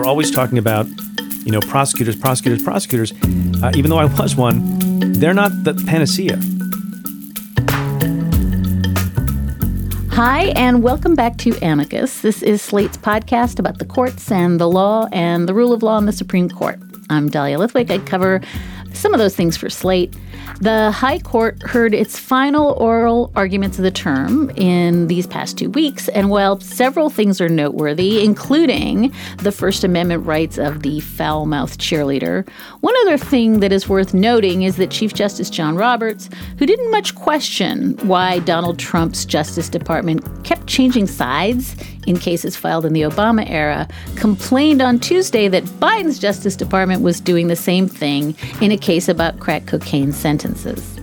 We're always talking about, you know, prosecutors, prosecutors, prosecutors. Uh, even though I was one, they're not the panacea. Hi, and welcome back to Amicus. This is Slate's podcast about the courts and the law and the rule of law in the Supreme Court. I'm Dahlia Lithwick. I cover some of those things for Slate. The High Court heard its final oral arguments of the term in these past two weeks, and while several things are noteworthy, including the First Amendment rights of the foul mouthed cheerleader, one other thing that is worth noting is that Chief Justice John Roberts, who didn't much question why Donald Trump's Justice Department kept changing sides in cases filed in the Obama era, complained on Tuesday that Biden's Justice Department was doing the same thing in a case about crack cocaine sentences.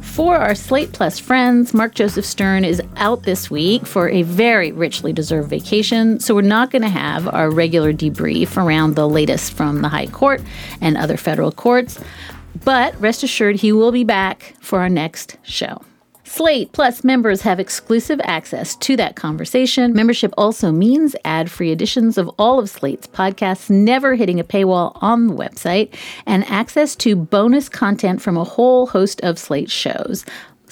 For our Slate Plus friends, Mark Joseph Stern is out this week for a very richly deserved vacation, so we're not going to have our regular debrief around the latest from the High Court and other federal courts. But rest assured, he will be back for our next show. Slate Plus members have exclusive access to that conversation. Membership also means ad free editions of all of Slate's podcasts, never hitting a paywall on the website, and access to bonus content from a whole host of Slate shows.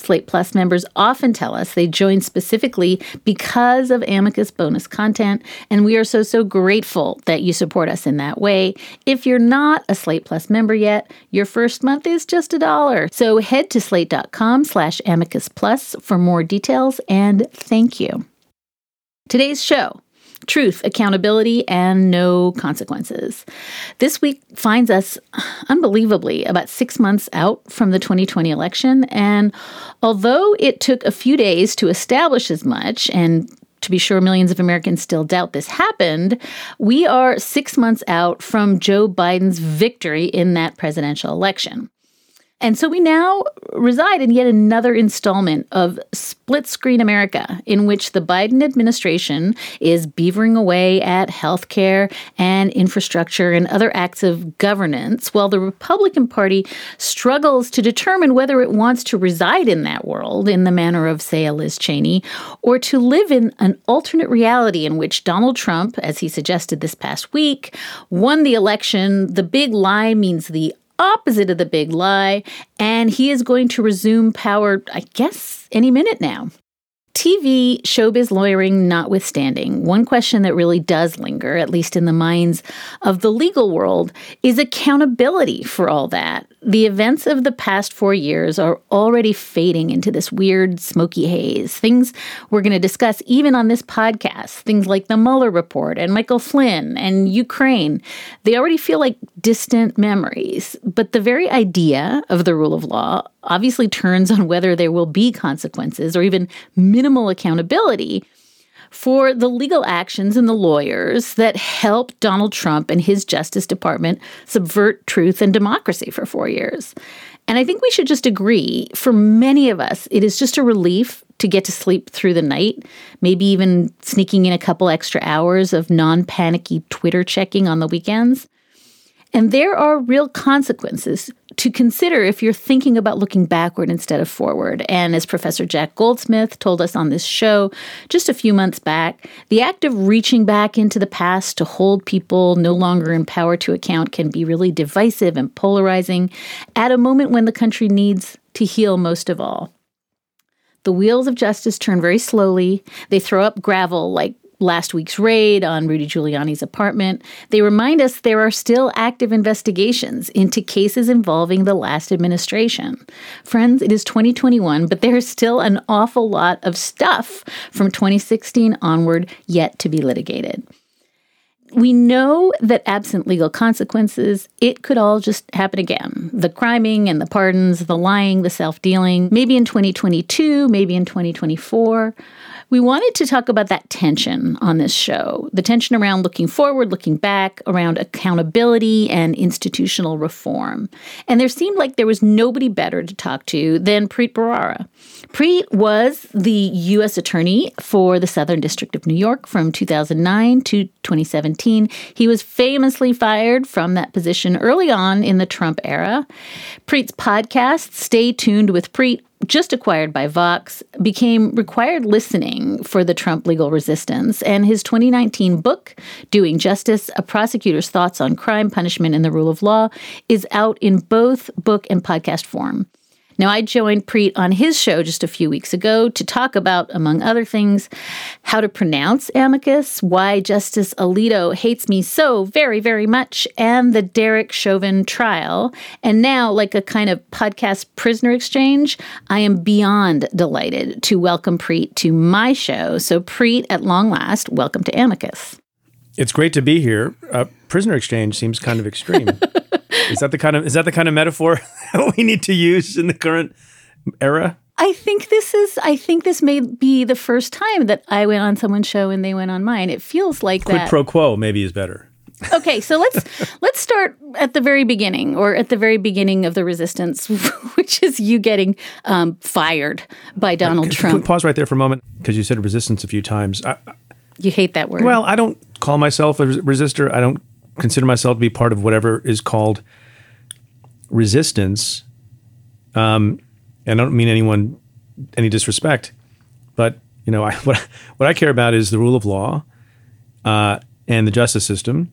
Slate Plus members often tell us they join specifically because of Amicus bonus content, and we are so, so grateful that you support us in that way. If you're not a Slate Plus member yet, your first month is just a dollar. So head to slate.com slash amicus plus for more details, and thank you. Today's show truth, accountability, and no consequences. This week finds us unbelievably about six months out from the 2020 election. And although it took a few days to establish as much, and to be sure, millions of Americans still doubt this happened. We are six months out from Joe Biden's victory in that presidential election. And so we now reside in yet another installment of Split Screen America, in which the Biden administration is beavering away at healthcare and infrastructure and other acts of governance, while the Republican Party struggles to determine whether it wants to reside in that world in the manner of, say, a Liz Cheney, or to live in an alternate reality in which Donald Trump, as he suggested this past week, won the election. The big lie means the opposite of the big lie, and he is going to resume power, I guess, any minute now. TV showbiz lawyering notwithstanding, one question that really does linger, at least in the minds of the legal world, is accountability for all that. The events of the past four years are already fading into this weird, smoky haze. Things we're going to discuss even on this podcast, things like the Mueller report and Michael Flynn and Ukraine, they already feel like distant memories. But the very idea of the rule of law obviously turns on whether there will be consequences or even minimal accountability for the legal actions and the lawyers that helped Donald Trump and his Justice Department subvert truth and democracy for four years. And I think we should just agree for many of us, it is just a relief to get to sleep through the night, maybe even sneaking in a couple extra hours of non panicky Twitter checking on the weekends. And there are real consequences to consider if you're thinking about looking backward instead of forward. And as Professor Jack Goldsmith told us on this show just a few months back, the act of reaching back into the past to hold people no longer in power to account can be really divisive and polarizing at a moment when the country needs to heal most of all. The wheels of justice turn very slowly. They throw up gravel like last week's raid on Rudy Giuliani's apartment, they remind us there are still active investigations into cases involving the last administration. Friends, it is 2021, but there is still an awful lot of stuff from 2016 onward yet to be litigated. we know that absent legal consequences, it could all just happen again. The criming and the pardons, the lying, the self dealing, maybe in 2022, maybe in 2024. We wanted to talk about that tension on this show the tension around looking forward, looking back, around accountability and institutional reform. And there seemed like there was nobody better to talk to than Preet Bharara. Preet was the U.S. Attorney for the Southern District of New York from 2009 to 2017. He was famously fired from that position early on in the Trump era. Preet's podcast, Stay Tuned with Preet, just acquired by Vox, became required listening for the Trump legal resistance. And his 2019 book, Doing Justice A Prosecutor's Thoughts on Crime, Punishment, and the Rule of Law, is out in both book and podcast form. Now, I joined Preet on his show just a few weeks ago to talk about, among other things, how to pronounce amicus, why Justice Alito hates me so very, very much, and the Derek Chauvin trial. And now, like a kind of podcast prisoner exchange, I am beyond delighted to welcome Preet to my show. So, Preet, at long last, welcome to Amicus. It's great to be here. Uh, prisoner exchange seems kind of extreme. is that the kind of is that the kind of metaphor we need to use in the current era? I think this is. I think this may be the first time that I went on someone's show and they went on mine. It feels like Quid that. pro quo maybe is better. okay, so let's let's start at the very beginning, or at the very beginning of the resistance, which is you getting um, fired by Donald Trump. Pause right there for a moment because you said resistance a few times. I, you hate that word. Well, I don't call myself a resistor. I don't consider myself to be part of whatever is called resistance. Um, and I don't mean anyone any disrespect, but you know, I, what what I care about is the rule of law uh, and the justice system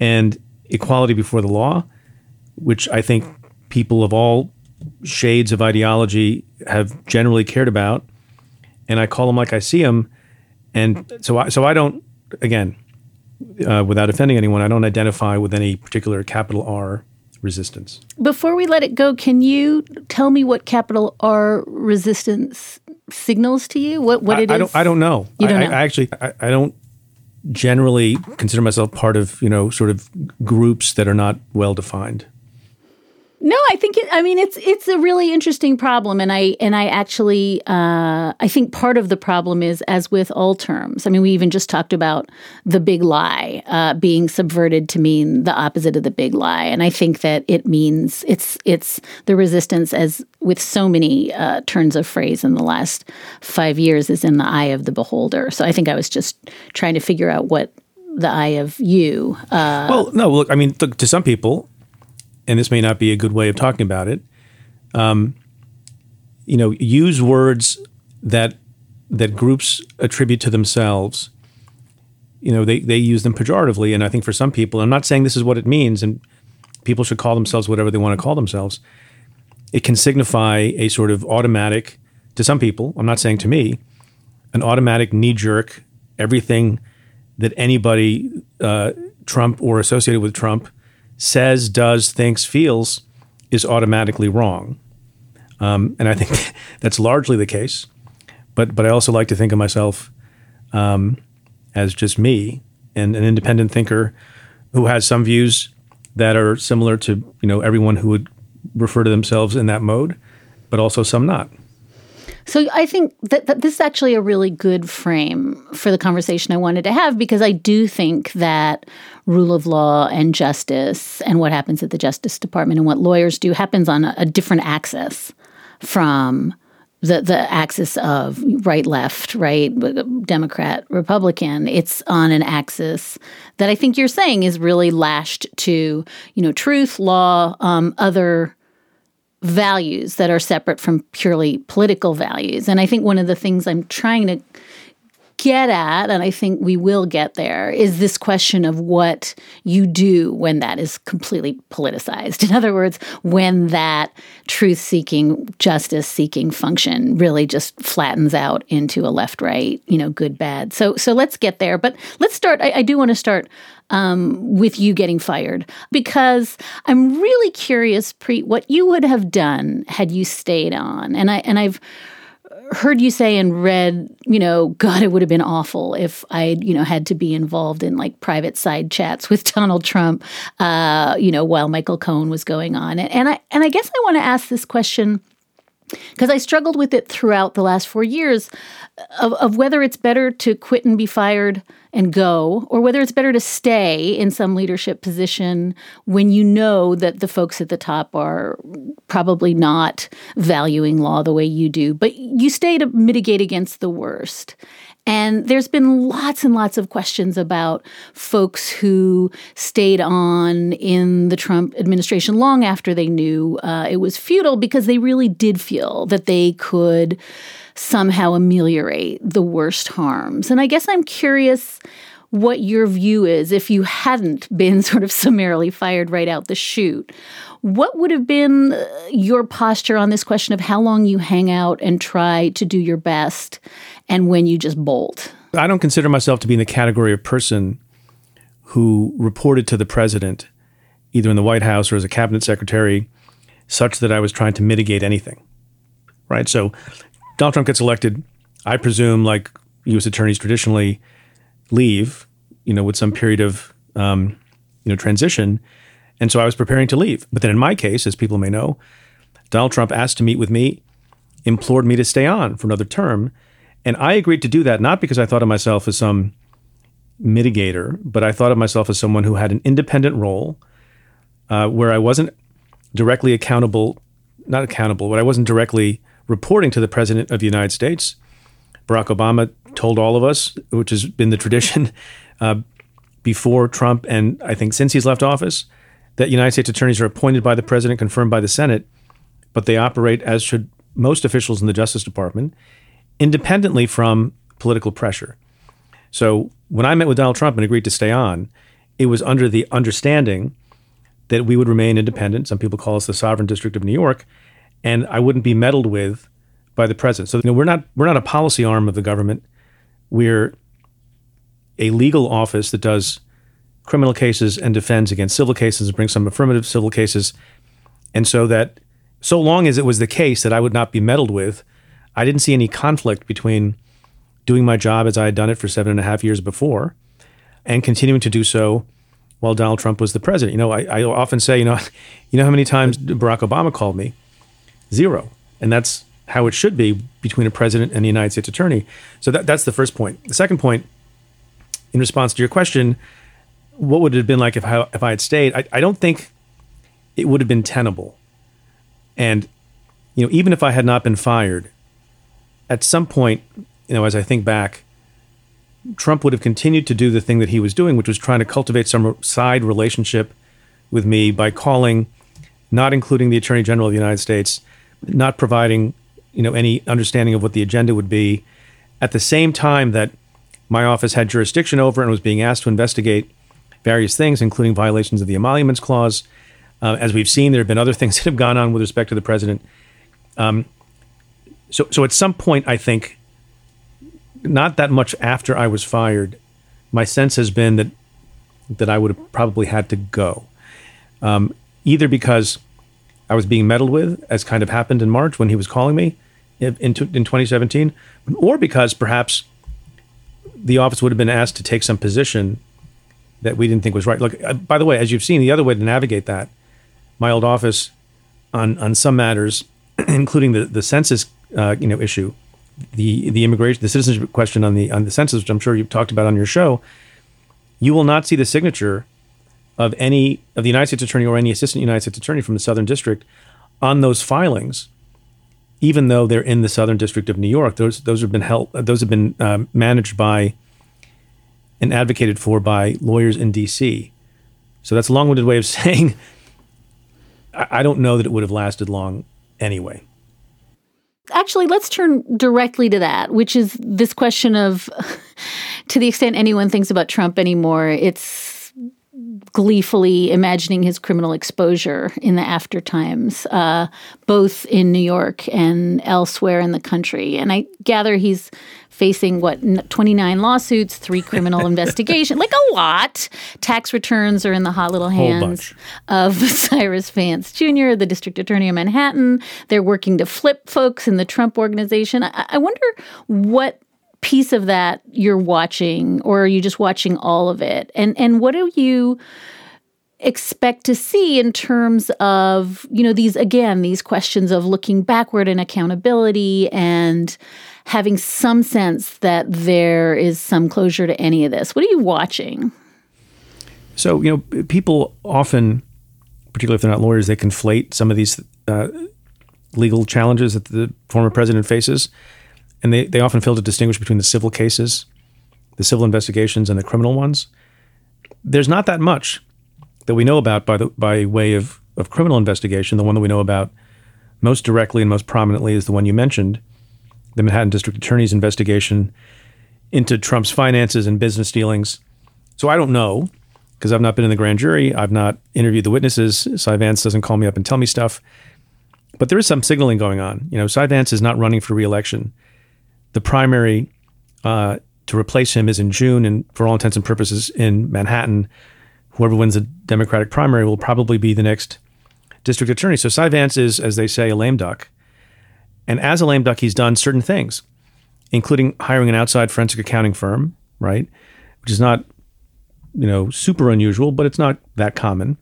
and equality before the law, which I think people of all shades of ideology have generally cared about, and I call them like I see them, and so I so I don't again, uh, without offending anyone, I don't identify with any particular capital R resistance. Before we let it go, can you tell me what capital R resistance signals to you? What what I, it I is? Don't, I don't know. You don't I, know. I actually I, I don't generally consider myself part of you know sort of groups that are not well defined. No, I think it, I mean it's it's a really interesting problem, and I and I actually uh, I think part of the problem is as with all terms. I mean, we even just talked about the big lie uh, being subverted to mean the opposite of the big lie, and I think that it means it's it's the resistance as with so many uh, turns of phrase in the last five years is in the eye of the beholder. So I think I was just trying to figure out what the eye of you. Uh, well, no, look, I mean, look, to some people, and this may not be a good way of talking about it. Um, you know, use words that that groups attribute to themselves. You know, they they use them pejoratively, and I think for some people, I'm not saying this is what it means, and people should call themselves whatever they want to call themselves. It can signify a sort of automatic, to some people, I'm not saying to me, an automatic knee jerk, everything that anybody, uh, Trump or associated with Trump, says, does, thinks, feels is automatically wrong. Um, and I think that's largely the case. But but I also like to think of myself um, as just me and an independent thinker who has some views that are similar to you know everyone who would refer to themselves in that mode, but also some not. So I think that, that this is actually a really good frame for the conversation I wanted to have because I do think that rule of law and justice and what happens at the Justice Department and what lawyers do happens on a, a different axis from the the axis of right left right democrat republican. It's on an axis that i think you're saying is really lashed to you know truth law um, other values that are separate from purely political values. And I think one of the things I'm trying to get at, and I think we will get there, is this question of what you do when that is completely politicized. In other words, when that truth seeking, justice seeking function really just flattens out into a left right, you know, good, bad. So, so let's get there. But let's start. I, I do want to start um, with you getting fired because I'm really curious, Preet, what you would have done had you stayed on. And I and I've heard you say and read, you know, God, it would have been awful if I, you know, had to be involved in like private side chats with Donald Trump, uh, you know, while Michael Cohen was going on. And I and I guess I want to ask this question because I struggled with it throughout the last four years of, of whether it's better to quit and be fired and go, or whether it's better to stay in some leadership position when you know that the folks at the top are probably not valuing law the way you do, but you stay to mitigate against the worst. And there's been lots and lots of questions about folks who stayed on in the Trump administration long after they knew uh, it was futile because they really did feel that they could somehow ameliorate the worst harms. And I guess I'm curious what your view is if you hadn't been sort of summarily fired right out the chute. What would have been uh, your posture on this question of how long you hang out and try to do your best and when you just bolt? I don't consider myself to be in the category of person who reported to the president, either in the White House or as a cabinet secretary, such that I was trying to mitigate anything. Right? So Donald Trump gets elected. I presume, like U.S. attorneys traditionally leave, you know, with some period of, um, you know, transition. And so I was preparing to leave. But then in my case, as people may know, Donald Trump asked to meet with me, implored me to stay on for another term. And I agreed to do that, not because I thought of myself as some mitigator, but I thought of myself as someone who had an independent role uh, where I wasn't directly accountable, not accountable, but I wasn't directly reporting to the President of the United States. Barack Obama told all of us, which has been the tradition uh, before Trump and I think since he's left office, that United States attorneys are appointed by the President, confirmed by the Senate, but they operate, as should most officials in the Justice Department, independently from political pressure. So when I met with Donald Trump and agreed to stay on, it was under the understanding that we would remain independent. Some people call us the sovereign district of New York, and I wouldn't be meddled with by the president. So you know, we're not we're not a policy arm of the government. We're a legal office that does criminal cases and defends against civil cases and brings some affirmative civil cases. And so that so long as it was the case that I would not be meddled with, I didn't see any conflict between doing my job as I had done it for seven and a half years before and continuing to do so while Donald Trump was the president. You know, I, I often say, you know, you know how many times Barack Obama called me? Zero. And that's how it should be between a president and the United States attorney. So that, that's the first point. The second point, in response to your question, what would it have been like if I, if I had stayed? I, I don't think it would have been tenable. And, you know, even if I had not been fired, at some point, you know, as I think back, Trump would have continued to do the thing that he was doing, which was trying to cultivate some side relationship with me by calling, not including the Attorney General of the United States, not providing, you know, any understanding of what the agenda would be, at the same time that my office had jurisdiction over and was being asked to investigate various things, including violations of the emoluments clause. Uh, as we've seen, there have been other things that have gone on with respect to the president. Um, so, so at some point, I think, not that much after I was fired, my sense has been that that I would have probably had to go, um, either because I was being meddled with, as kind of happened in March when he was calling me in, in, in 2017, or because perhaps the office would have been asked to take some position that we didn't think was right. Look, uh, by the way, as you've seen, the other way to navigate that, my old office on on some matters, including the the census uh, you know issue, the the immigration, the citizenship question on the on the census, which I'm sure you've talked about on your show, you will not see the signature of any of the United States Attorney or any Assistant United States Attorney from the Southern District on those filings, even though they're in the Southern District of New York. Those those have been held. Those have been um, managed by and advocated for by lawyers in D.C. So that's a long-winded way of saying I, I don't know that it would have lasted long anyway. Actually, let's turn directly to that, which is this question of to the extent anyone thinks about Trump anymore, it's gleefully imagining his criminal exposure in the after times, uh, both in New York and elsewhere in the country. And I gather he's facing what 29 lawsuits, three criminal investigations, like a lot. Tax returns are in the hot little hands of Cyrus Vance Jr., the district attorney of Manhattan. They're working to flip folks in the Trump organization. I, I wonder what piece of that you're watching or are you just watching all of it? And and what do you expect to see in terms of, you know, these again, these questions of looking backward and accountability and having some sense that there is some closure to any of this. What are you watching? So, you know, people often, particularly if they're not lawyers, they conflate some of these uh, legal challenges that the former president faces. And they, they often fail to distinguish between the civil cases, the civil investigations, and the criminal ones. There's not that much that we know about by, the, by way of, of criminal investigation. The one that we know about most directly and most prominently is the one you mentioned the Manhattan District Attorney's investigation into Trump's finances and business dealings. So I don't know because I've not been in the grand jury. I've not interviewed the witnesses. Cy Vance doesn't call me up and tell me stuff. But there is some signaling going on. You know, Cy Vance is not running for reelection. The primary uh, to replace him is in June, and for all intents and purposes, in Manhattan, whoever wins the Democratic primary will probably be the next district attorney. So Cy Vance is, as they say, a lame duck. And as a lame duck, he's done certain things, including hiring an outside forensic accounting firm, right? Which is not, you know, super unusual, but it's not that common.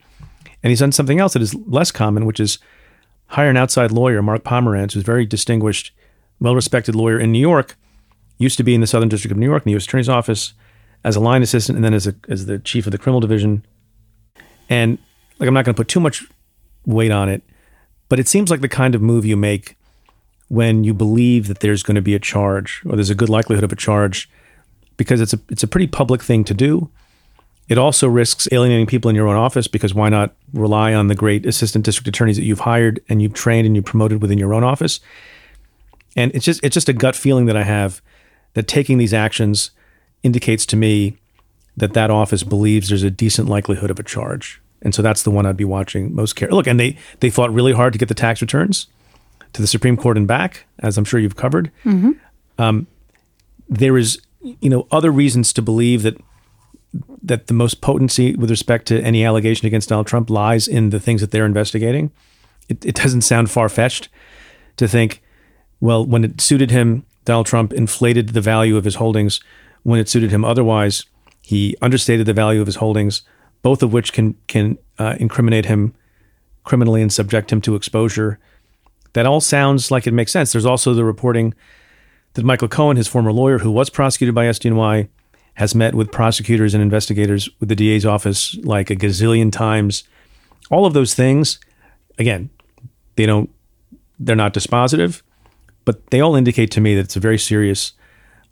And he's done something else that is less common, which is hire an outside lawyer, Mark Pomerantz, who's very distinguished, well-respected lawyer in New York, used to be in the Southern District of New York, in the U.S. Attorney's Office, as a line assistant, and then as a, as the chief of the criminal division. And like, I'm not going to put too much weight on it, but it seems like the kind of move you make when you believe that there's going to be a charge or there's a good likelihood of a charge because it's a it's a pretty public thing to do. It also risks alienating people in your own office because why not rely on the great assistant district attorneys that you've hired and you've trained and you've promoted within your own office? And it's just it's just a gut feeling that I have that taking these actions indicates to me that that office believes there's a decent likelihood of a charge. And so that's the one I'd be watching most care. Look, and they they fought really hard to get the tax returns to the Supreme Court and back, as I'm sure you've covered. Mm-hmm. Um, there is, you know, other reasons to believe that that the most potency with respect to any allegation against Donald Trump lies in the things that they're investigating. It, it doesn't sound far fetched to think, well, when it suited him, Donald Trump inflated the value of his holdings. When it suited him otherwise, he understated the value of his holdings, both of which can can uh, incriminate him criminally and subject him to exposure that all sounds like it makes sense. There's also the reporting that Michael Cohen, his former lawyer who was prosecuted by SDNY, has met with prosecutors and investigators with the DA's office like a gazillion times. All of those things, again, they don't, they're not dispositive, but they all indicate to me that it's a very serious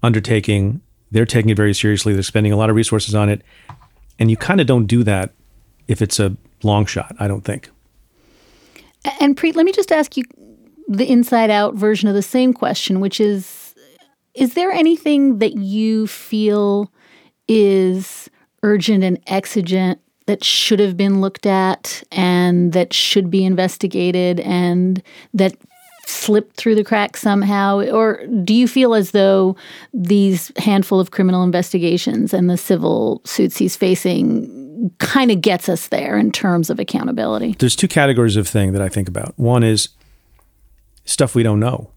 undertaking. They're taking it very seriously. They're spending a lot of resources on it. And you kind of don't do that if it's a long shot, I don't think. And Preet, let me just ask you the inside out version of the same question, which is Is there anything that you feel is urgent and exigent that should have been looked at and that should be investigated and that slipped through the cracks somehow? Or do you feel as though these handful of criminal investigations and the civil suits he's facing kind of gets us there in terms of accountability? There's two categories of thing that I think about. One is stuff we don't know.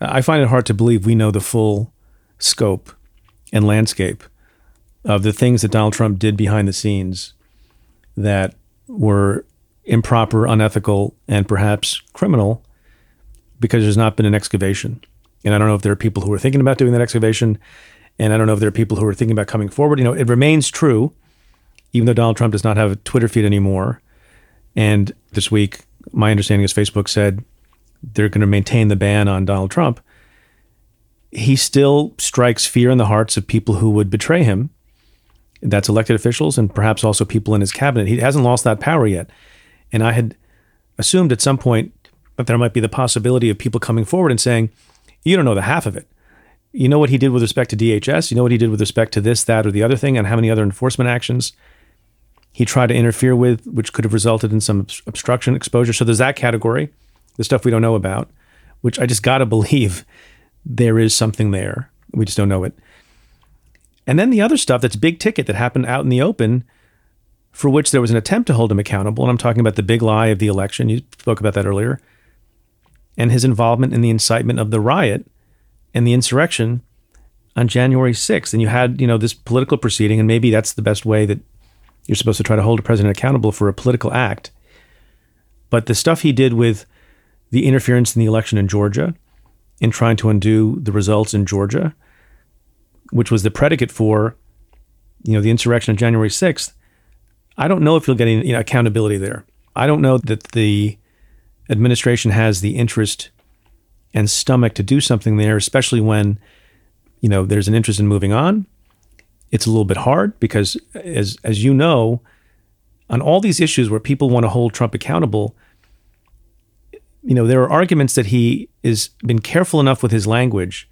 I find it hard to believe we know the full scope and landscape of the things that Donald Trump did behind the scenes that were improper, unethical, and perhaps criminal because there's not been an excavation. And I don't know if there are people who are thinking about doing that excavation. And I don't know if there are people who are thinking about coming forward. You know, it remains true, even though Donald Trump does not have a Twitter feed anymore. And this week, my understanding is Facebook said they're going to maintain the ban on Donald Trump, he still strikes fear in the hearts of people who would betray him. That's elected officials and perhaps also people in his cabinet. He hasn't lost that power yet. And I had assumed at some point that there might be the possibility of people coming forward and saying, you don't know the half of it. You know what he did with respect to DHS. You know what he did with respect to this, that, or the other thing, and how many other enforcement actions. he tried to interfere with, which could have resulted in some obstruction exposure. So there's that category, the stuff we don't know about, which I just got to believe there is something there. We just don't know it. And then the other stuff that's big ticket that happened out in the open, for which there was an attempt to hold him accountable. And I'm talking about the big lie of the election. You spoke about that earlier. And his involvement in the incitement of the riot and the insurrection on January 6th. And you had, you know, this political proceeding, and maybe that's the best way that you're supposed to try to hold a president accountable for a political act. But the stuff he did with the interference in the election in Georgia, in trying to undo the results in Georgia, which was the predicate for, you know, the insurrection on January 6th, I don't know if you'll get any you know, accountability there. I don't know that the administration has the interest and stomach to do something there, especially when, you know, there's an interest in moving on. It's a little bit hard because, as as you know, on all these issues where people want to hold Trump accountable, you know, there are arguments that he has been careful enough with his language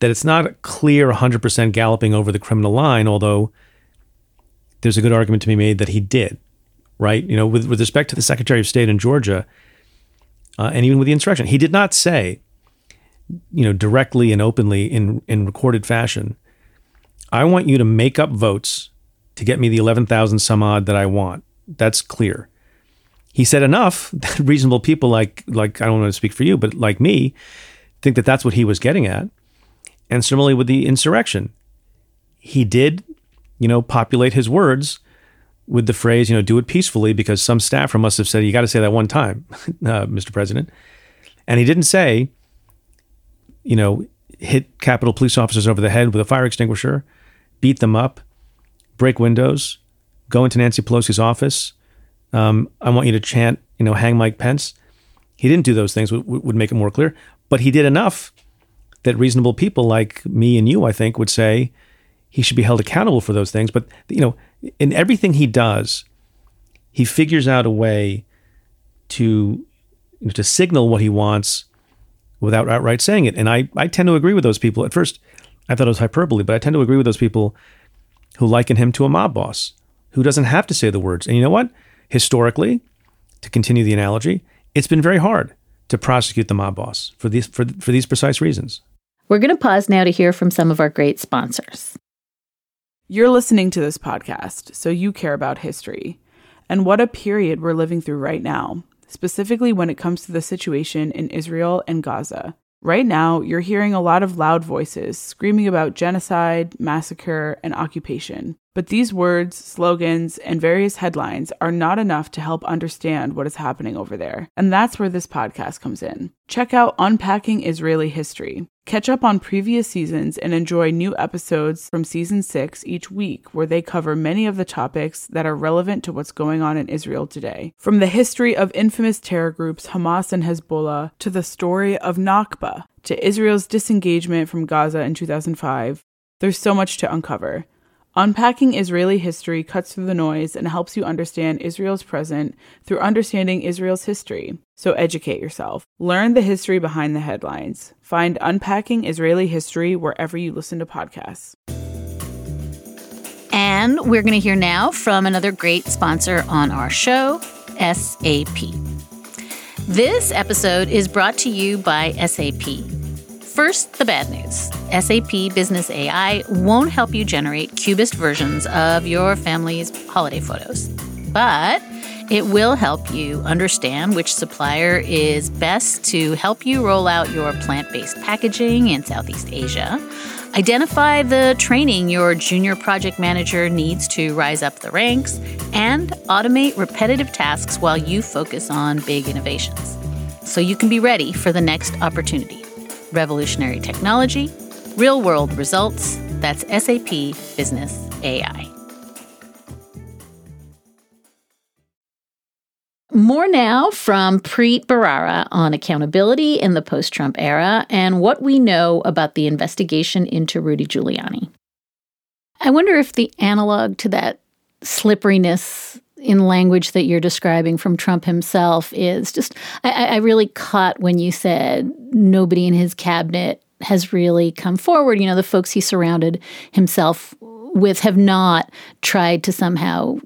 that it's not clear 100% galloping over the criminal line, although there's a good argument to be made that he did, right? You know, with, with respect to the Secretary of State in Georgia, uh, and even with the insurrection, he did not say, you know, directly and openly in, in recorded fashion, I want you to make up votes to get me the 11,000 some odd that I want. That's clear he said enough that reasonable people like like I don't want to speak for you, but like me, think that that's what he was getting at. And similarly with the insurrection, he did, you know, populate his words with the phrase, you know, do it peacefully, because some staffer must have said you got to say that one time, uh, Mr. President, and he didn't say, you know, hit Capitol police officers over the head with a fire extinguisher, beat them up, break windows, go into Nancy Pelosi's office um, I want you to chant, you know, hang Mike Pence. He didn't do those things, would, would make it more clear. But he did enough that reasonable people like me and you, I think, would say he should be held accountable for those things. But, you know, in everything he does, he figures out a way to, to signal what he wants without outright saying it. And I, I tend to agree with those people. At first, I thought it was hyperbole, but I tend to agree with those people who liken him to a mob boss who doesn't have to say the words. And you know what? historically, to continue the analogy, it's been very hard to prosecute the mob boss for these for, for these precise reasons. We're going to pause now to hear from some of our great sponsors. You're listening to this podcast, so you care about history. And what a period we're living through right now, specifically when it comes to the situation in Israel and Gaza. Right now, you're hearing a lot of loud voices screaming about genocide, massacre, and occupation. But these words, slogans, and various headlines are not enough to help understand what is happening over there. And that's where this podcast comes in. Check out Unpacking Israeli History. Catch up on previous seasons and enjoy new episodes from season six each week, where they cover many of the topics that are relevant to what's going on in Israel today. From the history of infamous terror groups Hamas and Hezbollah to the story of Nakba to Israel's disengagement from Gaza in 2005, there's so much to uncover. Unpacking Israeli history cuts through the noise and helps you understand Israel's present through understanding Israel's history. So educate yourself. Learn the history behind the headlines. Find Unpacking Israeli History wherever you listen to podcasts. And we're going to hear now from another great sponsor on our show, SAP. This episode is brought to you by SAP. First, the bad news SAP Business AI won't help you generate cubist versions of your family's holiday photos, but it will help you understand which supplier is best to help you roll out your plant based packaging in Southeast Asia. Identify the training your junior project manager needs to rise up the ranks and automate repetitive tasks while you focus on big innovations so you can be ready for the next opportunity revolutionary technology, real world results. That's SAP Business AI. More now from Preet Bharara on accountability in the post Trump era and what we know about the investigation into Rudy Giuliani. I wonder if the analog to that slipperiness in language that you're describing from Trump himself is just, I, I really caught when you said nobody in his cabinet has really come forward. You know, the folks he surrounded himself with have not tried to somehow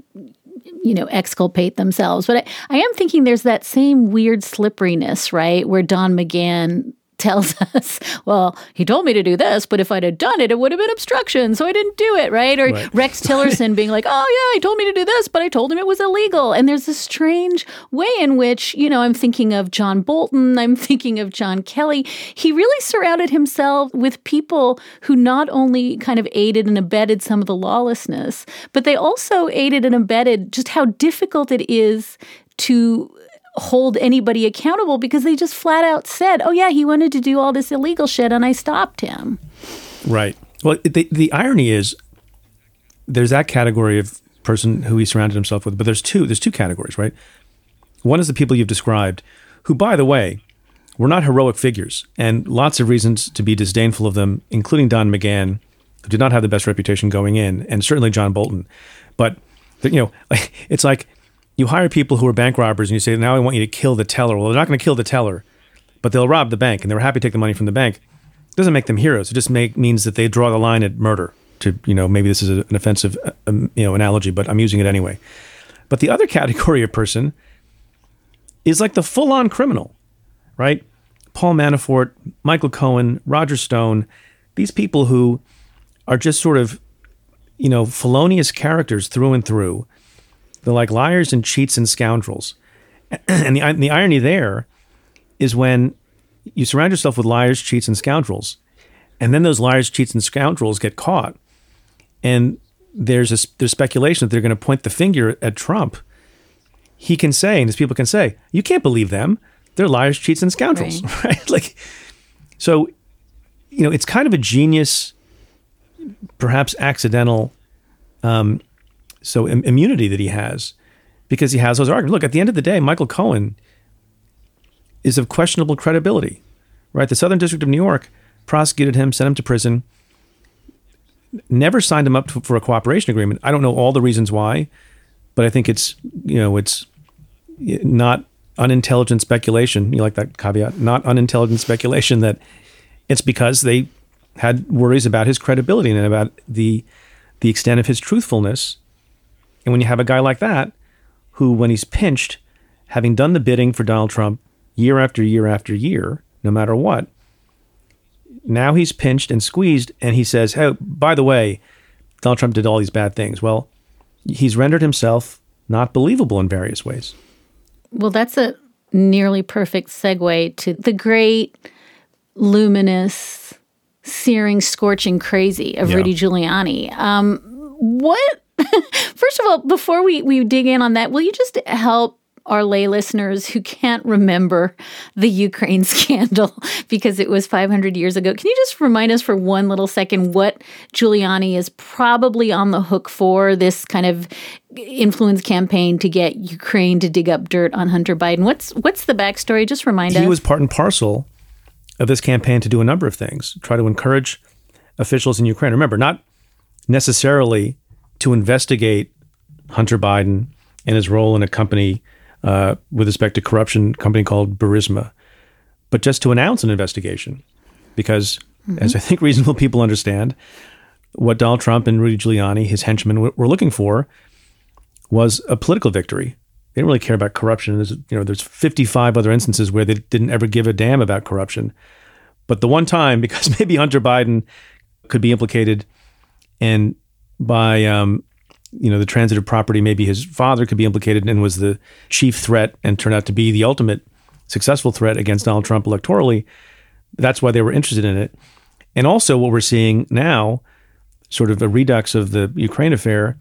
you know, exculpate themselves. But I, I am thinking there's that same weird slipperiness, right? Where Don McGahn tells us, well, he told me to do this, but if I'd have done it, it would have been obstruction. So I didn't do it, right? Or right. Rex Tillerson being like, oh, yeah, he told me to do this, but I told him it was illegal. And there's this strange way in which, you know, I'm thinking of John Bolton, I'm thinking of John Kelly. He really surrounded himself with people who not only kind of aided and abetted some of the lawlessness, but they also aided and abetted just how difficult it is to hold anybody accountable because they just flat out said, "Oh yeah, he wanted to do all this illegal shit and I stopped him." Right. Well, the the irony is there's that category of person who he surrounded himself with, but there's two there's two categories, right? One is the people you've described, who by the way, were not heroic figures and lots of reasons to be disdainful of them, including Don McGahn, who did not have the best reputation going in, and certainly John Bolton. But you know, it's like you hire people who are bank robbers and you say, now I want you to kill the teller. Well, they're not going to kill the teller, but they'll rob the bank and they're happy to take the money from the bank. It doesn't make them heroes. It just make, means that they draw the line at murder. To you know, maybe this is an offensive uh, um, you know analogy, but I'm using it anyway. But the other category of person is like the full-on criminal, right? Paul Manafort, Michael Cohen, Roger Stone, these people who are just sort of, you know, felonious characters through and through they're like liars and cheats and scoundrels. And the, the irony there is when you surround yourself with liars, cheats, and scoundrels, and then those liars, cheats, and scoundrels get caught, and there's a, there's speculation that they're going to point the finger at Trump. He can say, and his people can say, "You can't believe them. They're liars, cheats, and scoundrels." Right? right? Like, so, you know, it's kind of a genius, perhaps accidental, um, so Im- immunity that he has because he has those arguments. Look, at the end of the day, Michael Cohen is of questionable credibility, right? The Southern District of New York prosecuted him, sent him to prison, never signed him up to, for a cooperation agreement. I don't know all the reasons why, but I think it's you know it's not unintelligent speculation. You like that caveat? Not unintelligent speculation that it's because they had worries about his credibility and about the the extent of his truthfulness and when you have a guy like that, who, when he's pinched, having done the bidding for Donald Trump year after year after year, no matter what, now he's pinched and squeezed, and he says, "Hey, by the way, Donald Trump did all these bad things." Well, he's rendered himself not believable in various ways. Well, that's a nearly perfect segue to the great, luminous, searing, scorching crazy of yeah. Rudy Giuliani. Um, what First of all, before we, we dig in on that, will you just help our lay listeners who can't remember the Ukraine scandal because it was 500 years ago. Can you just remind us for one little second what Giuliani is probably on the hook for this kind of influence campaign to get Ukraine to dig up dirt on Hunter Biden? What's what's the backstory? Just remind he us. He was part and parcel of this campaign to do a number of things, try to encourage officials in Ukraine. Remember, not necessarily to investigate Hunter Biden and his role in a company uh, with respect to corruption, company called Burisma, but just to announce an investigation, because mm-hmm. as I think reasonable people understand, what Donald Trump and Rudy Giuliani, his henchmen, w- were looking for was a political victory. They didn't really care about corruption. There's, you know, there's 55 other instances where they didn't ever give a damn about corruption. But the one time, because maybe Hunter Biden could be implicated and by um, you know the transitive property. Maybe his father could be implicated and was the chief threat, and turned out to be the ultimate successful threat against Donald Trump electorally. That's why they were interested in it. And also, what we're seeing now, sort of a redux of the Ukraine affair,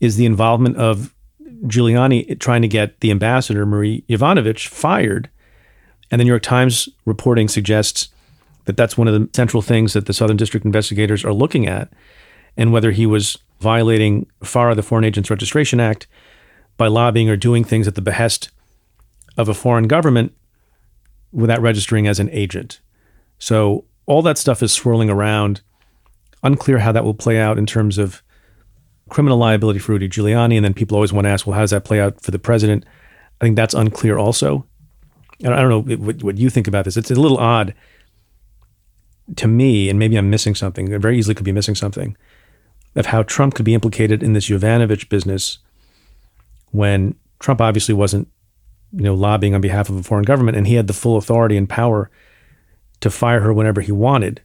is the involvement of Giuliani trying to get the ambassador Marie Yovanovitch fired. And the New York Times reporting suggests that that's one of the central things that the Southern District investigators are looking at and whether he was violating FARA, the Foreign Agents Registration Act, by lobbying or doing things at the behest of a foreign government without registering as an agent. So all that stuff is swirling around. Unclear how that will play out in terms of criminal liability for Rudy Giuliani. And then people always want to ask, well, how does that play out for the president? I think that's unclear also. I don't know what, what you think about this. It's a little odd to me, and maybe I'm missing something. I very easily could be missing something of how Trump could be implicated in this Yovanovitch business when Trump obviously wasn't, you know, lobbying on behalf of a foreign government, and he had the full authority and power to fire her whenever he wanted.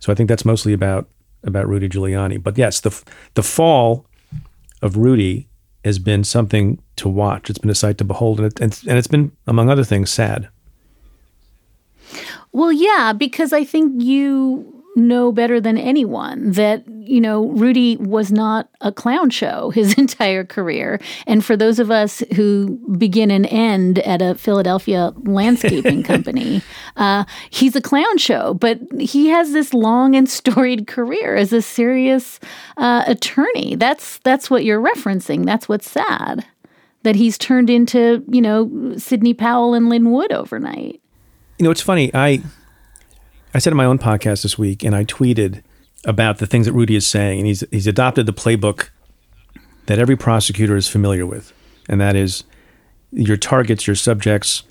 So I think that's mostly about about Rudy Giuliani. But yes, the the fall of Rudy has been something to watch. It's been a sight to behold, and, it, and, and it's been, among other things, sad. Well, yeah, because I think you know better than anyone that, you know, Rudy was not a clown show his entire career. And for those of us who begin and end at a Philadelphia landscaping company, uh, he's a clown show. But he has this long and storied career as a serious uh, attorney. That's that's what you're referencing. That's what's sad. That he's turned into, you know, Sidney Powell and Lin Wood overnight. You know, it's funny. I I said in my own podcast this week, and I tweeted about the things that Rudy is saying, and he's he's adopted the playbook that every prosecutor is familiar with, and that is your targets, your subjects,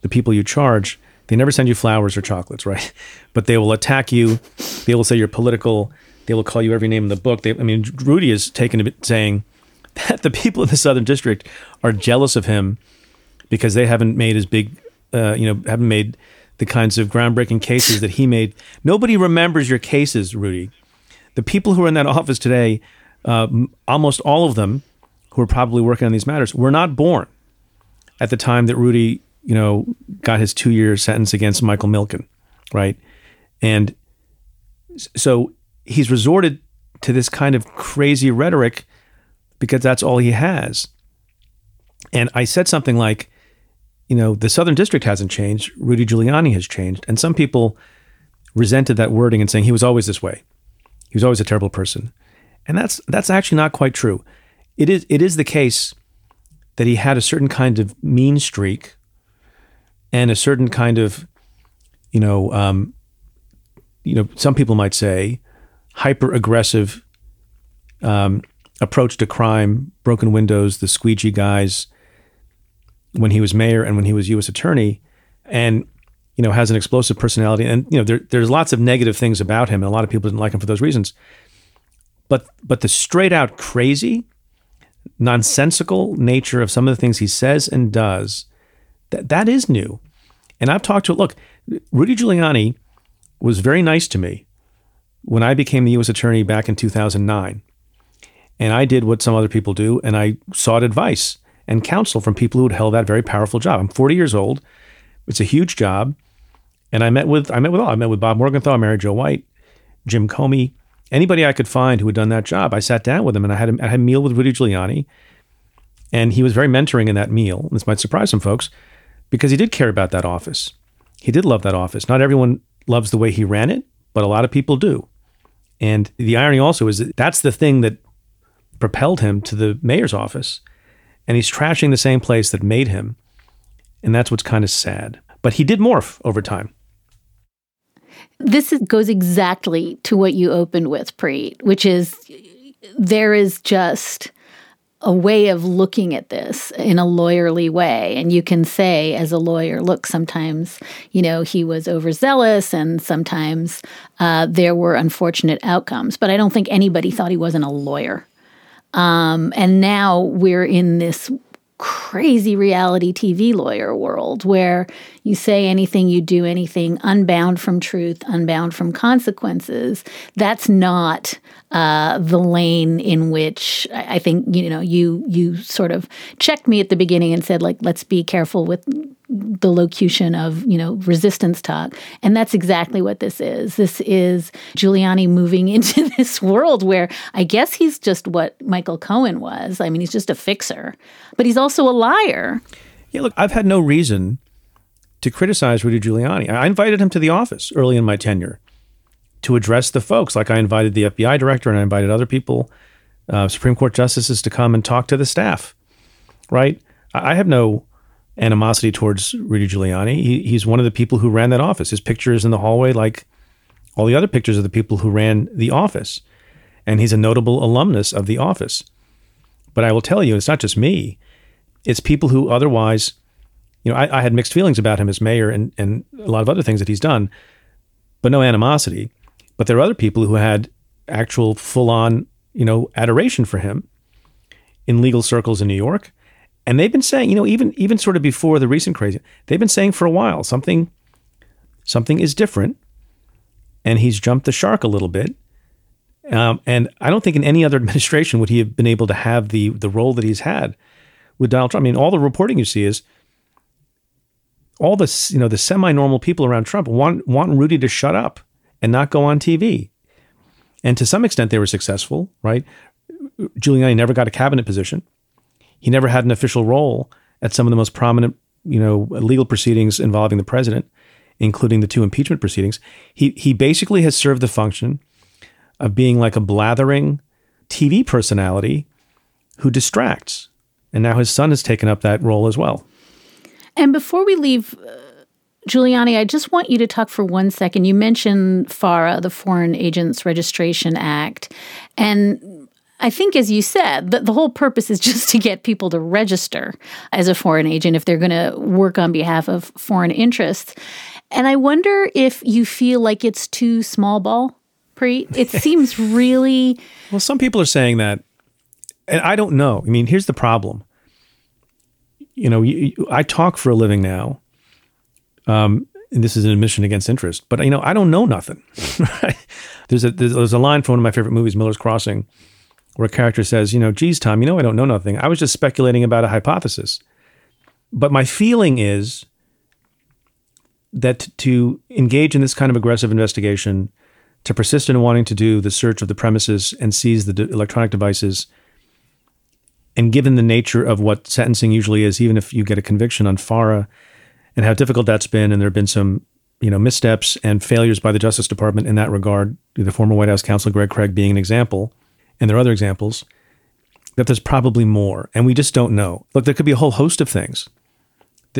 the people you charge. They never send you flowers or chocolates, right? But they will attack you. They will say you're political. They will call you every name in the book. They, I mean, Rudy is taken to saying that the people in the Southern District are jealous of him because they haven't made as big, uh, you know, haven't made the kinds of groundbreaking cases that he made. Nobody remembers your cases, Rudy. The people who are in that office today, uh, almost all of them who are probably working on these matters, were not born at the time that Rudy, you know, got his two-year sentence against Michael Milken, right? And so he's resorted to this kind of crazy rhetoric because that's all he has. And I said something like, you know, the Southern District hasn't changed. Rudy Giuliani has changed. And some people resented that wording and saying he was always this way. He was always a terrible person. And that's that's actually not quite true. It is it is the case that he had a certain kind of mean streak and a certain kind of, you know, um, you know, some people might say hyper aggressive um, approach to crime, broken windows, the squeegee guys, when he was mayor and when he was U.S. attorney, and you know has an explosive personality. And you know there, there's lots of negative things about him, and a lot of people didn't like him for those reasons. But but the straight out crazy, nonsensical nature of some of the things he says and does, that that is new. And I've talked to look, Rudy Giuliani was very nice to me when I became the U.S. attorney back in 2009. And I did what some other people do, and I sought advice and counsel from people who had held that very powerful job. I'm 40 years old. It's a huge job. And I met with I met with all. I met with Bob Morgenthau, Mary Jo White, Jim Comey, anybody I could find who had done that job. I sat down with him and I had a, I had a meal with Rudy Giuliani. And he was very mentoring in that meal. This might surprise some folks because he did care about that office. He did love that office. Not everyone loves the way he ran it, but a lot of people do. And the irony also is that that's the thing that propelled him to the mayor's office and he's trashing the same place that made him. And that's what's kind of sad. But he did morph over time. This goes exactly to what you opened with, Preet, which is there is just a way of looking at this in a lawyerly way. And you can say, as a lawyer, look, sometimes, you know, he was overzealous and sometimes uh, there were unfortunate outcomes. But I don't think anybody thought he wasn't a lawyer. Um, and now we're in this crazy reality TV lawyer world where you say anything, you do anything, unbound from truth, unbound from consequences. That's not uh, the lane in which I think you know you you sort of checked me at the beginning and said like let's be careful with the locution of you know resistance talk. And that's exactly what this is. This is giuliani moving into this world where i guess he's just what michael cohen was. I mean he's just a fixer but he's also a liar. Yeah look i've had no reason to criticize rudy giuliani i invited him to the office early in my tenure to address the folks like i invited the fbi director and i invited other people uh, supreme court justices to come and talk to the staff right i have no animosity towards Rudy Giuliani. He, he's one of the people who ran that office. His picture is in the hallway like all the other pictures of the people who ran the office. And he's a notable alumnus of the office. But I will tell you, it's not just me. It's people who otherwise, you know, I, I had mixed feelings about him as mayor and, and a lot of other things that he's done, but no animosity. But there are other people who had actual full on, you know, adoration for him. in legal circles in New York. And they've been saying, you know, even even sort of before the recent crazy, they've been saying for a while something something is different, and he's jumped the shark a little bit. Um, and I don't think in any other administration would he have been able to have the the role that he's had with Donald Trump. I mean, all the reporting you see is all the you know the semi-normal people around Trump want want Rudy to shut up and not go on TV. And to some extent, they were successful, right? Giuliani never got a cabinet position. He never had an official role at some of the most prominent, you know, legal proceedings involving the president, including the two impeachment proceedings. He he basically has served the function of being like a blathering TV personality who distracts. And now his son has taken up that role as well. And before we leave uh, Giuliani, I just want you to talk for one second. You mentioned FARA, the Foreign Agents Registration Act. And I think, as you said, the, the whole purpose is just to get people to register as a foreign agent if they're going to work on behalf of foreign interests. And I wonder if you feel like it's too small ball, Preet. It seems really. Well, some people are saying that. And I don't know. I mean, here's the problem. You know, you, I talk for a living now. Um, and this is an admission against interest, but you know, I don't know nothing. there's a there's, a line from one of my favorite movies, Miller's Crossing, where a character says, you know, geez, Tom, you know, I don't know nothing. I was just speculating about a hypothesis. But my feeling is that to engage in this kind of aggressive investigation, to persist in wanting to do the search of the premises and seize the electronic devices, and given the nature of what sentencing usually is, even if you get a conviction on FARA and how difficult that's been, and there have been some you know missteps and failures by the Justice Department in that regard, the former White House counsel Greg Craig being an example and there are other examples, that there's probably more, and we just don't know. Look, there could be a whole host of things,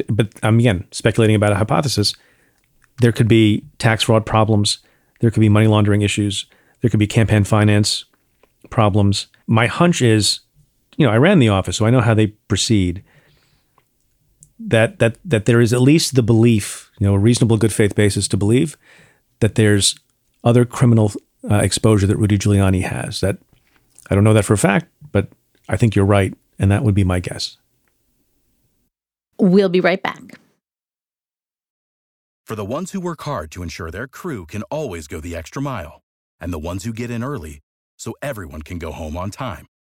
but I'm again speculating about a hypothesis. There could be tax fraud problems. There could be money laundering issues. There could be campaign finance problems. My hunch is, you know, I ran the office, so I know how they proceed. That that that there is at least the belief, you know, a reasonable good faith basis to believe that there's other criminal uh, exposure that Rudy Giuliani has. That I don't know that for a fact, but I think you're right. And that would be my guess. We'll be right back. For the ones who work hard to ensure their crew can always go the extra mile, and the ones who get in early so everyone can go home on time,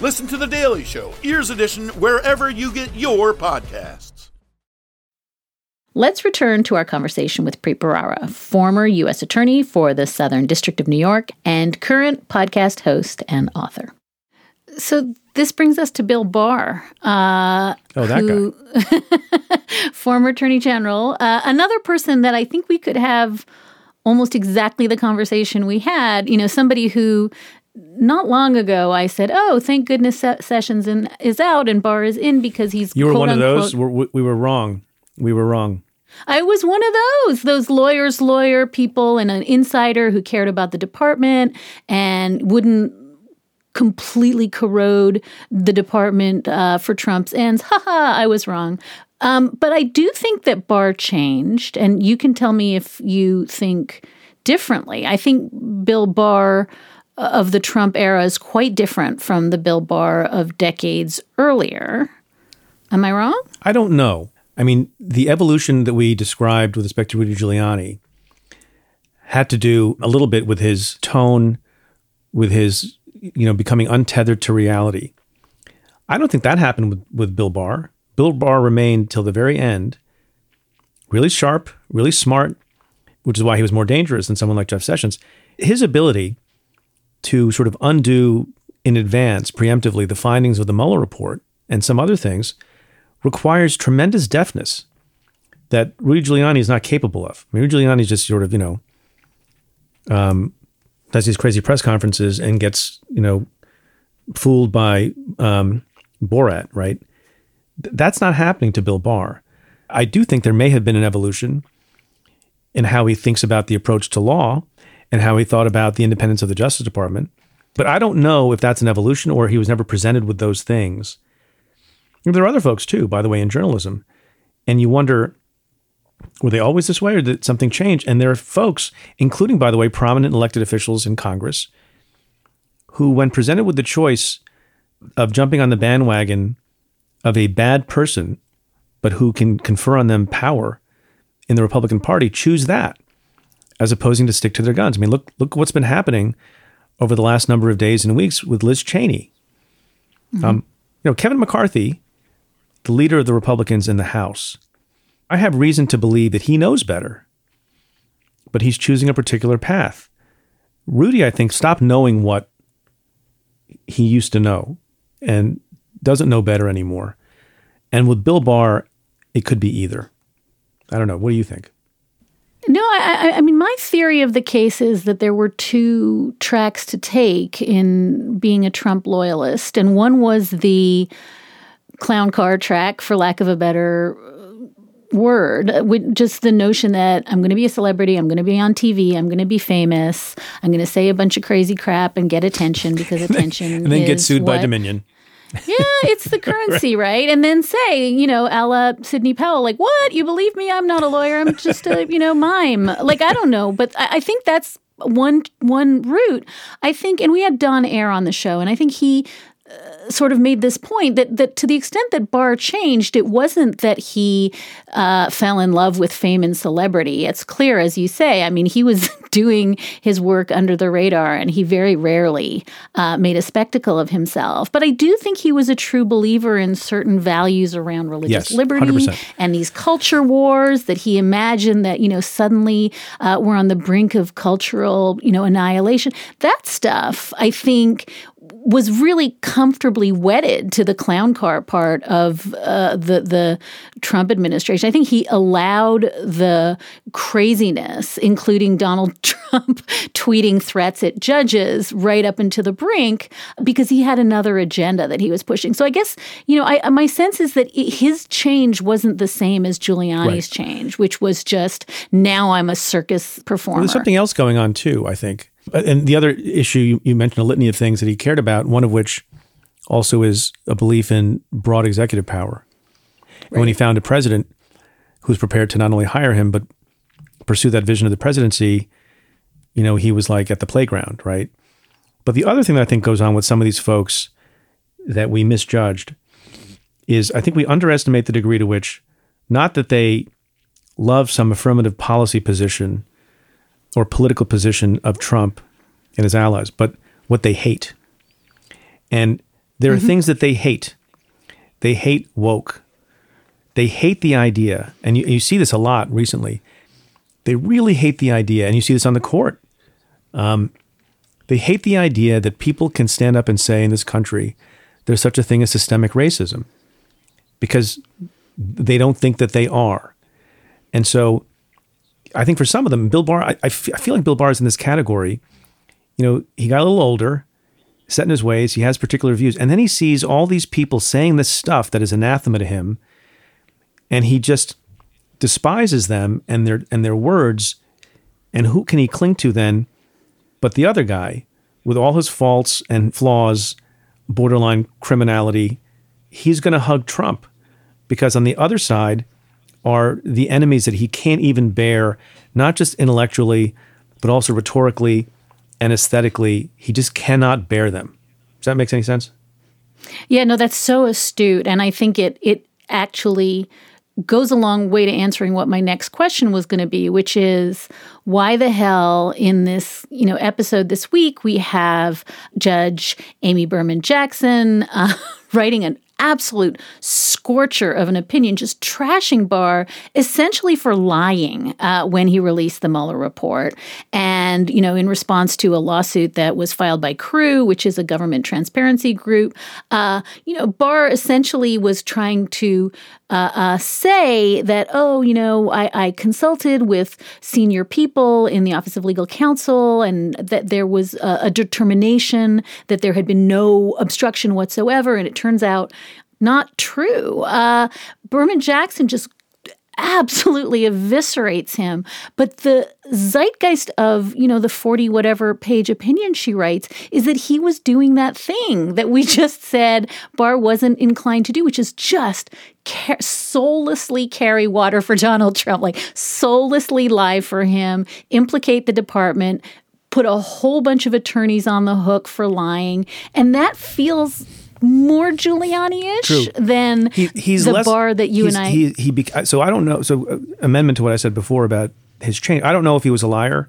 Listen to The Daily Show, Ears Edition, wherever you get your podcasts. Let's return to our conversation with Preet Bharara, former U.S. Attorney for the Southern District of New York and current podcast host and author. So this brings us to Bill Barr. Uh, oh, that who, guy. former Attorney General. Uh, another person that I think we could have almost exactly the conversation we had. You know, somebody who not long ago, I said, "Oh, thank goodness Sessions in, is out and Barr is in because he's." You were one of those. We're, we were wrong. We were wrong. I was one of those, those lawyers, lawyer people, and an insider who cared about the department and wouldn't completely corrode the department uh, for Trump's ends. Haha, I was wrong. Um, but I do think that Barr changed, and you can tell me if you think differently. I think Bill Barr of the Trump era is quite different from the Bill Barr of decades earlier. Am I wrong? I don't know. I mean, the evolution that we described with respect to Rudy Giuliani had to do a little bit with his tone, with his, you know, becoming untethered to reality. I don't think that happened with, with Bill Barr. Bill Barr remained till the very end really sharp, really smart, which is why he was more dangerous than someone like Jeff Sessions. His ability to sort of undo in advance, preemptively, the findings of the Mueller report and some other things requires tremendous deftness that Rudy Giuliani is not capable of. I mean, Rudy Giuliani is just sort of, you know, um, does these crazy press conferences and gets, you know, fooled by um, Borat, right? Th- that's not happening to Bill Barr. I do think there may have been an evolution in how he thinks about the approach to law and how he thought about the independence of the Justice Department. But I don't know if that's an evolution or he was never presented with those things. There are other folks too, by the way, in journalism. And you wonder, were they always this way or did something change? And there are folks, including, by the way, prominent elected officials in Congress, who, when presented with the choice of jumping on the bandwagon of a bad person, but who can confer on them power in the Republican Party, choose that as opposing to stick to their guns. I mean, look look what's been happening over the last number of days and weeks with Liz Cheney. Mm-hmm. Um, you know, Kevin McCarthy, the leader of the Republicans in the House, I have reason to believe that he knows better, but he's choosing a particular path. Rudy, I think, stopped knowing what he used to know and doesn't know better anymore. And with Bill Barr, it could be either. I don't know. What do you think? No, I, I, mean, my theory of the case is that there were two tracks to take in being a Trump loyalist. And one was the clown car track, for lack of a better uh, word uh, with just the notion that I'm going to be a celebrity, I'm going to be on TV, I'm going to be famous, I'm going to say a bunch of crazy crap and get attention because attention and then get sued what, by Dominion yeah, it's the currency, right. And then say, you know, Ella la Sidney Powell, like, what? You believe me? I'm not a lawyer. I'm just a, you know, mime. Like, I don't know. But I, I think that's one one route. I think, and we had Don Ayer on the show, and I think he sort of made this point that that to the extent that Barr changed, it wasn't that he uh, fell in love with fame and celebrity. It's clear, as you say. I mean, he was doing his work under the radar, and he very rarely uh, made a spectacle of himself. But I do think he was a true believer in certain values around religious yes, liberty 100%. and these culture wars. That he imagined that you know suddenly uh, we're on the brink of cultural you know annihilation. That stuff, I think, was really comfortably wedded to the clown car part of uh, the the Trump administration. I think he allowed the craziness, including Donald Trump tweeting threats at judges, right up into the brink, because he had another agenda that he was pushing. So I guess you know, I, my sense is that his change wasn't the same as Giuliani's right. change, which was just now I'm a circus performer. Well, there's something else going on too. I think and the other issue you, you mentioned a litany of things that he cared about, one of which also is a belief in broad executive power. Right. And when he found a president who was prepared to not only hire him but pursue that vision of the presidency, you know, he was like at the playground, right? But the other thing that I think goes on with some of these folks that we misjudged is I think we underestimate the degree to which not that they love some affirmative policy position or political position of Trump and his allies, but what they hate. And there are mm-hmm. things that they hate. They hate woke. They hate the idea, and you, you, see this a lot recently. They really hate the idea, and you see this on the court. Um, they hate the idea that people can stand up and say in this country there's such a thing as systemic racism because they don't think that they are. And so I think for some of them, Bill Barr, I, feel like Bill Barr is in this category. You know, he got a little older, set in his ways, he has particular views, and then he sees all these people saying this stuff that is anathema to him, and he just despises them and their and their words. And who can he cling to then but the other guy with all his faults and flaws, borderline criminality? He's going to hug Trump because on the other side, are the enemies that he can't even bear, not just intellectually, but also rhetorically and aesthetically. He just cannot bear them. Does that make any sense? Yeah, no, that's so astute. And I think it it actually goes a long way to answering what my next question was going to be, which is why the hell in this you know episode this week we have Judge Amy Berman Jackson uh, writing an absolute scorcher of an opinion, just trashing Barr essentially for lying uh, when he released the Mueller report. And, you know, in response to a lawsuit that was filed by Crew, which is a government transparency group, uh, you know, Barr essentially was trying to uh, uh, say that, oh, you know, I, I, consulted with senior people in the Office of Legal Counsel and that there was a, a determination that there had been no obstruction whatsoever. And it turns out not true. Uh, Berman Jackson just absolutely eviscerates him. But the zeitgeist of, you know, the 40 whatever page opinion she writes is that he was doing that thing that we just said Barr wasn't inclined to do, which is just soullessly carry water for Donald Trump, like soullessly lie for him, implicate the department, put a whole bunch of attorneys on the hook for lying. And that feels more Giuliani-ish than he, he's the less, Barr that you and I. He, he so I don't know. So uh, amendment to what I said before about his change. I don't know if he was a liar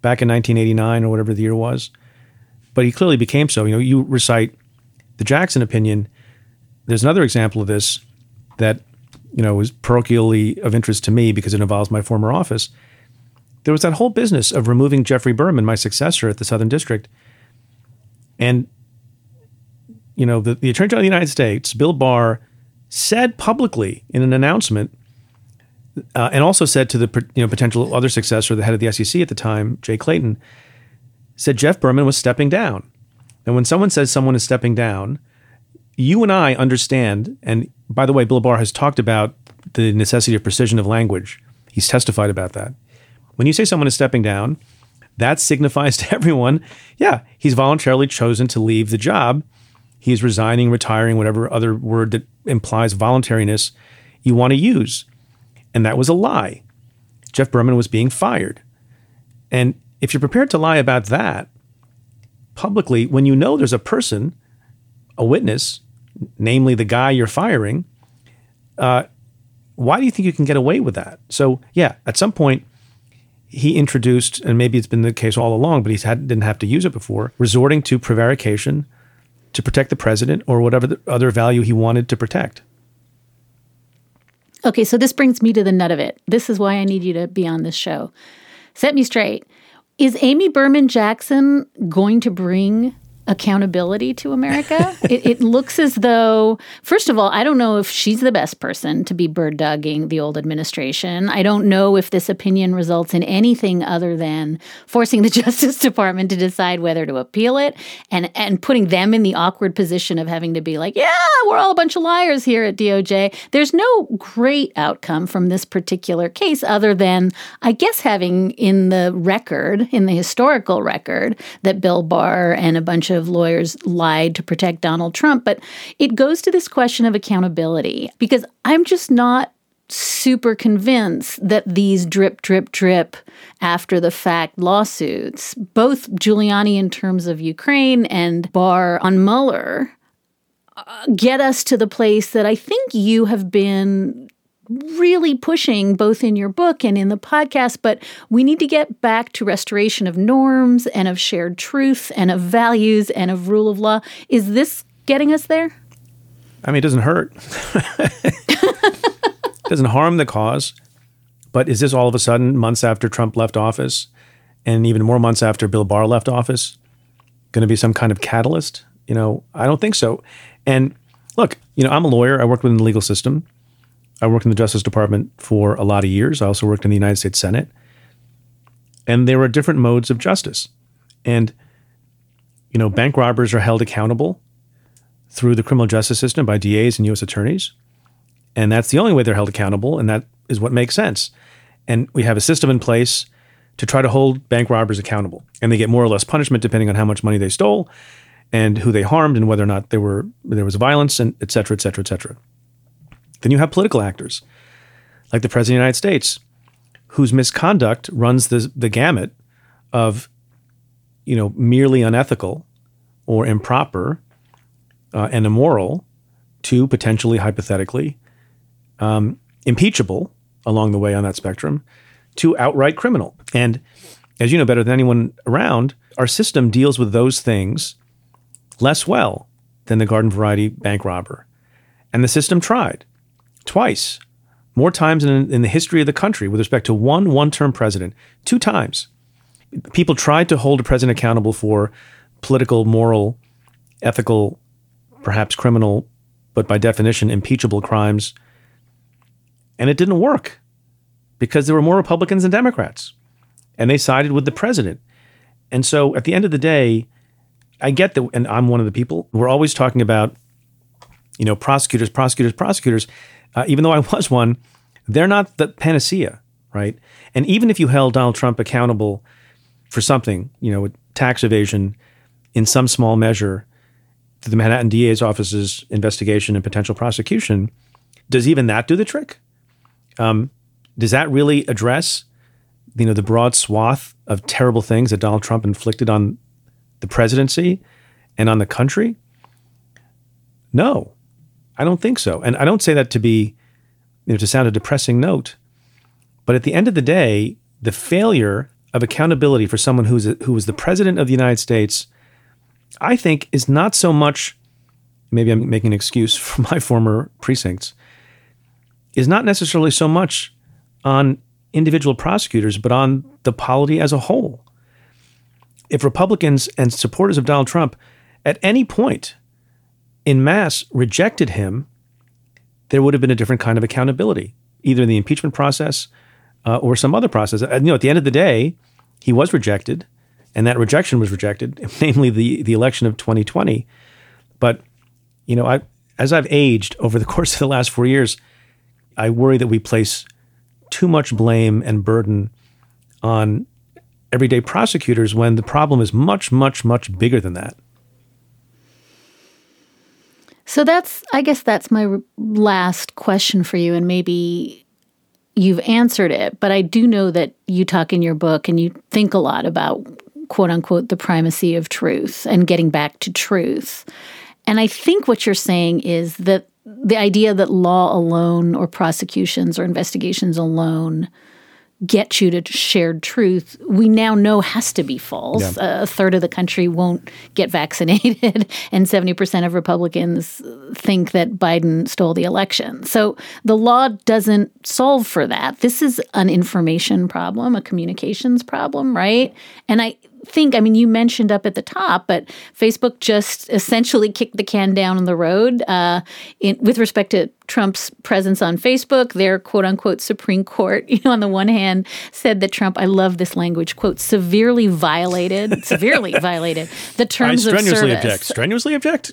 back in 1989 or whatever the year was, but he clearly became so. You know, you recite the Jackson opinion. There's another example of this that you know was parochially of interest to me because it involves my former office. There was that whole business of removing Geoffrey Berman, my successor at the Southern District, and you know, the, the Attorney General of the United States, Bill Barr, said publicly in an announcement, uh, and also said to the you know potential other successor, the head of the SEC at the time, Jay Clayton, said Jeff Berman was stepping down. And when someone says someone is stepping down, you and I understand. And by the way, Bill Barr has talked about the necessity of precision of language. He's testified about that. When you say someone is stepping down, that signifies to everyone, yeah, he's voluntarily chosen to leave the job He's resigning, retiring, whatever other word that implies voluntariness you want to use. And that was a lie. Jeff Berman was being fired. And if you're prepared to lie about that publicly, when you know there's a person, a witness, namely the guy you're firing, uh, why do you think you can get away with that? So, yeah, at some point, he introduced, and maybe it's been the case all along, but he didn't have to use it before, resorting to prevarication to protect the president or whatever other value he wanted to protect. Okay, so this brings me to the nut of it. This is why I need you to be on this show. Set me straight. Is Amy Berman Jackson going to bring accountability to America. it, it, looks as though, first of all, I don't know if she's the best person to be bird dogging the old administration. I don't know if this opinion results in anything other than forcing the Justice Department to decide whether to appeal it and, and putting them in the awkward position of having to be like, yeah, we're all a bunch of liars here at DOJ. There's no great outcome from this particular case other than, I guess, having in the record, in the historical record, that Bill Barr and a bunch of of lawyers lied to protect Donald Trump. But it goes to this question of accountability because I'm just not super convinced that these drip, drip, drip after the fact lawsuits, both Giuliani in terms of Ukraine and Barr on Mueller, uh, get us to the place that I think you have been really pushing both in your book and in the podcast, but we need to get back to restoration of norms and of shared truth and of values and of rule of law. Is this getting us there? I mean, it doesn't hurt. it doesn't harm the cause. But is this all of a sudden, months after Trump left office, and even more months after Bill Barr left office, going to be some kind of catalyst? You know, I don't think so. And look, you know, I'm a lawyer. I worked within the legal system. I worked in the Justice Department for a lot of years. I also worked in the United States Senate. And there are different modes of justice. And, you know, bank robbers are held accountable through the criminal justice system by DAs and U.S. attorneys. And that's the only way they're held accountable. And that is what makes sense. And we have a system in place to try to hold bank robbers accountable. And they get more or less punishment depending on how much money they stole and who they harmed and whether or not there were there was violence and et cetera, et cetera, et cetera. Then you have political actors, like the President of the United States, whose misconduct runs the, the gamut of, you know, merely unethical or improper uh, and immoral to potentially, hypothetically, um, impeachable along the way on that spectrum to outright criminal. And as you know better than anyone around, our system deals with those things less well than the garden variety bank robber. And the system tried twice, more times in, in the history of the country with respect to one one term president, two times. People tried to hold a president accountable for political, moral, ethical, perhaps criminal, but by definition, impeachable crimes. And it didn't work because there were more Republicans than Democrats. And they sided with the president. And so at the end of the day, I get that, and I'm one of the people, we're always talking about, you know, prosecutors, prosecutors, prosecutors. Uh, even though I was one, they're not the panacea, right? And even if you held Donald Trump accountable for something, you know, tax evasion in some small measure through the Manhattan DA's office's investigation and potential prosecution, does even that do the trick? Um, does that really address, you know, the broad swath of terrible things that Donald Trump inflicted on the presidency and on the country? No, I don't think so. And I don't say that to be, you know, to sound a depressing note. But at the end of the day, the failure of accountability for someone who's a, who was the president of the United States, I think, is not so much. Maybe I'm making an excuse for my former precincts. Is not necessarily so much on individual prosecutors, but on the polity as a whole. If Republicans and supporters of Donald Trump at any point in mass rejected him, there would have been a different kind of accountability, either in the impeachment process uh, or some other process. You know, at the end of the day, he was rejected, and that rejection was rejected, namely the the election of 2020. But you know, I as I've aged over the course of the last four years, I worry that we place too much blame and burden on everyday prosecutors when the problem is much, much, much bigger than that. So that's, I guess that's my last question for you, and maybe you've answered it, but I do know that you talk in your book and you think a lot about quote unquote the primacy of truth and getting back to truth. And I think what you're saying is that the idea that law alone or prosecutions or investigations alone get you to shared truth, we now know has to be false. Yeah. A third of the country won't get vaccinated, and 70% of Republicans think that Biden stole the election. So the law doesn't solve for that. This is an information problem, a communications problem, right? And I think, I mean, you mentioned up at the top, but Facebook just essentially kicked the can down on the road uh, in, with respect to Trump's presence on Facebook. Their quote unquote Supreme Court, you know, on the one hand, said that Trump, I love this language, quote, severely violated, severely violated the terms I strenuously of service. object. Strenuously object.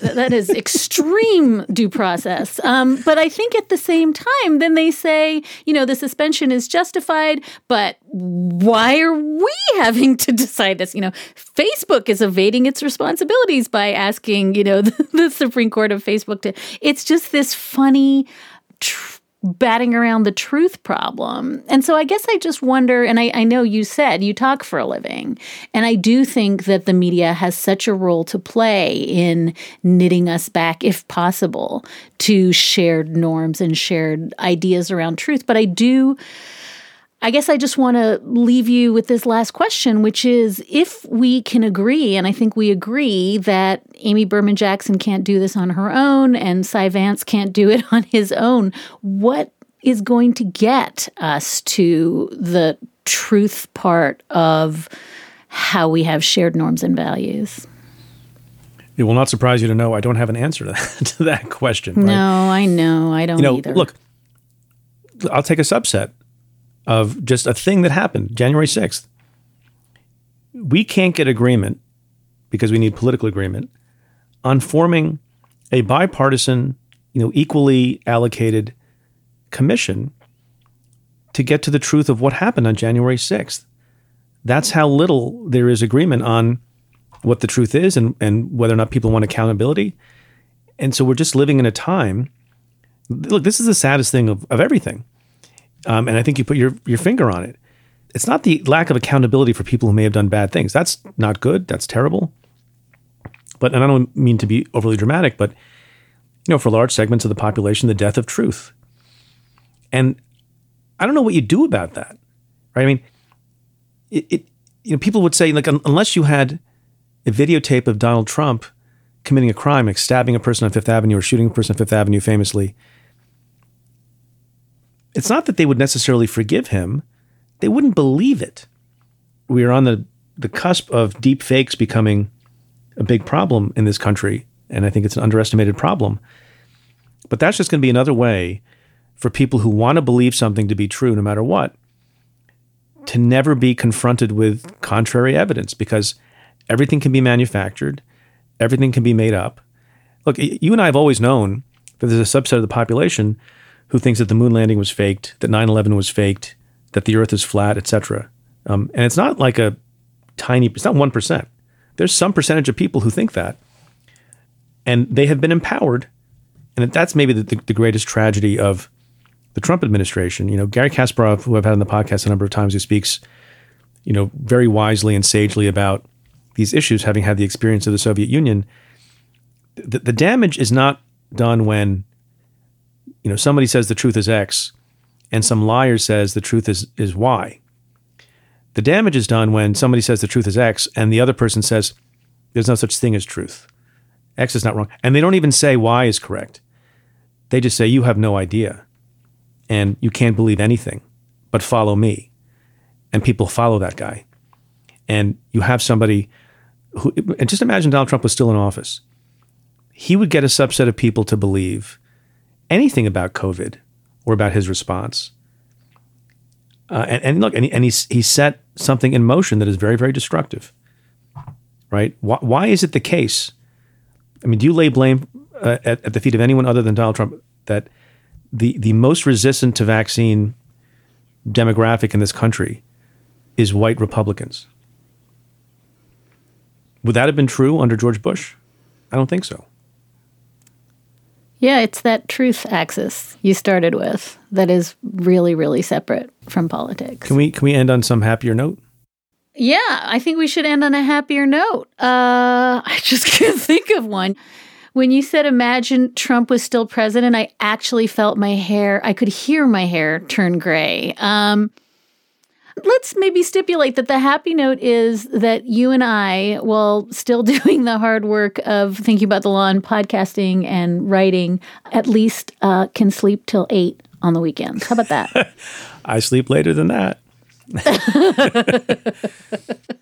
that is extreme due process. Um, but I think at the same time, then they say, you know, the suspension is justified, but why are we having to decide this? You know, Facebook is evading its responsibilities by asking, you know, the, the Supreme Court of Facebook to. It's just this funny. Tr- batting around the truth problem. And so I guess I just wonder, and I, I, know you said you talk for a living, and I do think that the media has such a role to play in knitting us back, if possible, to shared norms and shared ideas around truth. But I do I guess I just want to leave you with this last question, which is if we can agree, and I think we agree that Amy Berman Jackson can't do this on her own and Cy Vance can't do it on his own, what is going to get us to the truth part of how we have shared norms and values? It will not surprise you to know I don't have an answer to that, to that question. Right? No, I know. I don't you know, either. Look, I'll take a subset of just a thing that happened January 6th. We can't get agreement because we need political agreement on forming a bipartisan, you know, equally allocated commission to get to the truth of what happened on January 6th. That's how little there is agreement on what the truth is and, and whether or not people want accountability. And so we're just living in a time. Look, this is the saddest thing of, of everything. Um, and I think you put your, your finger on it. It's not the lack of accountability for people who may have done bad things. That's not good. That's terrible. But, and I don't mean to be overly dramatic, but, you know, for large segments of the population, the death of truth. And I don't know what you do about that, right? I mean, it, it you know, people would say, like, unless you had a videotape of Donald Trump committing a crime, like stabbing a person on Fifth Avenue or shooting a person on Fifth Avenue famously, it's not that they would necessarily forgive him, they wouldn't believe it. We are on the, the cusp of deep fakes becoming a big problem in this country, and I think it's an underestimated problem. But that's just going to be another way for people who want to believe something to be true no matter what to never be confronted with contrary evidence because everything can be manufactured, everything can be made up. Look, you and I have always known that there's a subset of the population who thinks that the moon landing was faked, that 9/11 was faked, that the Earth is flat, etc. Um, and it's not like a tiny. It's not one percent. There's some percentage of people who think that, and they have been empowered, and that's maybe the, the, the greatest tragedy of the Trump administration. You know, Garry Kasparov, who I've had on the podcast a number of times, who speaks, you know, very wisely and sagely about these issues, having had the experience of the Soviet Union. The, the damage is not done when, you know, somebody says the truth is X, and some liar says the truth is is Y. The damage is done when somebody says the truth is X, and the other person says there's no such thing as truth. X is not wrong, and they don't even say Y is correct. They just say you have no idea and you can't believe anything, but follow me. And people follow that guy. And you have somebody who, and just imagine Donald Trump was still in office. He would get a subset of people to believe anything about COVID or about his response. Uh, and, and, look, and, he, and he's, he set something in motion that is very, very destructive. Right? Why, why is it the case? I mean, do you lay blame uh, at, at the feet of anyone other than Donald Trump that the the most resistant to vaccine demographic in this country is white Republicans. Would that have been true under George Bush? I don't think so. Yeah, it's that truth axis you started with that is really, really separate from politics. Can we can we end on some happier note? Yeah, I think we should end on a happier note. Uh, I just can't think of one. When you said imagine Trump was still president, I actually felt my hair, I could hear my hair turn gray. Um, let's maybe stipulate that the happy note is that you and I, while still doing the hard work of thinking about the law and podcasting and writing, at least uh, can sleep till eight on the weekends. How about that? I sleep later than that.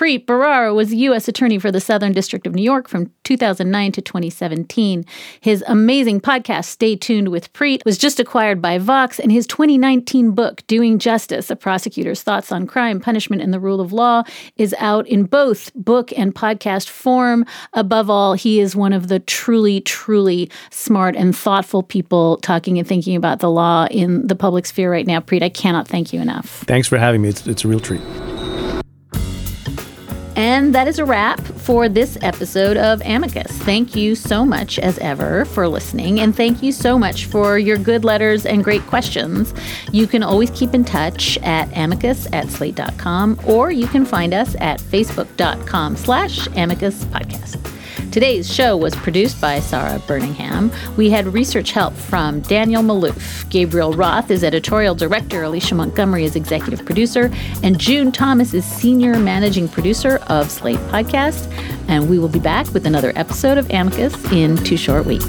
Preet Bharara was U.S. Attorney for the Southern District of New York from 2009 to 2017. His amazing podcast, Stay Tuned with Preet, was just acquired by Vox, and his 2019 book, Doing Justice A Prosecutor's Thoughts on Crime, Punishment, and the Rule of Law, is out in both book and podcast form. Above all, he is one of the truly, truly smart and thoughtful people talking and thinking about the law in the public sphere right now. Preet, I cannot thank you enough. Thanks for having me. It's, it's a real treat. And that is a wrap for this episode of Amicus. Thank you so much, as ever, for listening. And thank you so much for your good letters and great questions. You can always keep in touch at amicus at slate.com, or you can find us at facebook.com slash amicus podcast. Today's show was produced by Sarah Birmingham. We had research help from Daniel Maloof. Gabriel Roth is editorial director. Alicia Montgomery is executive producer. And June Thomas is senior managing producer of Slate Podcast. And we will be back with another episode of Amicus in two short weeks.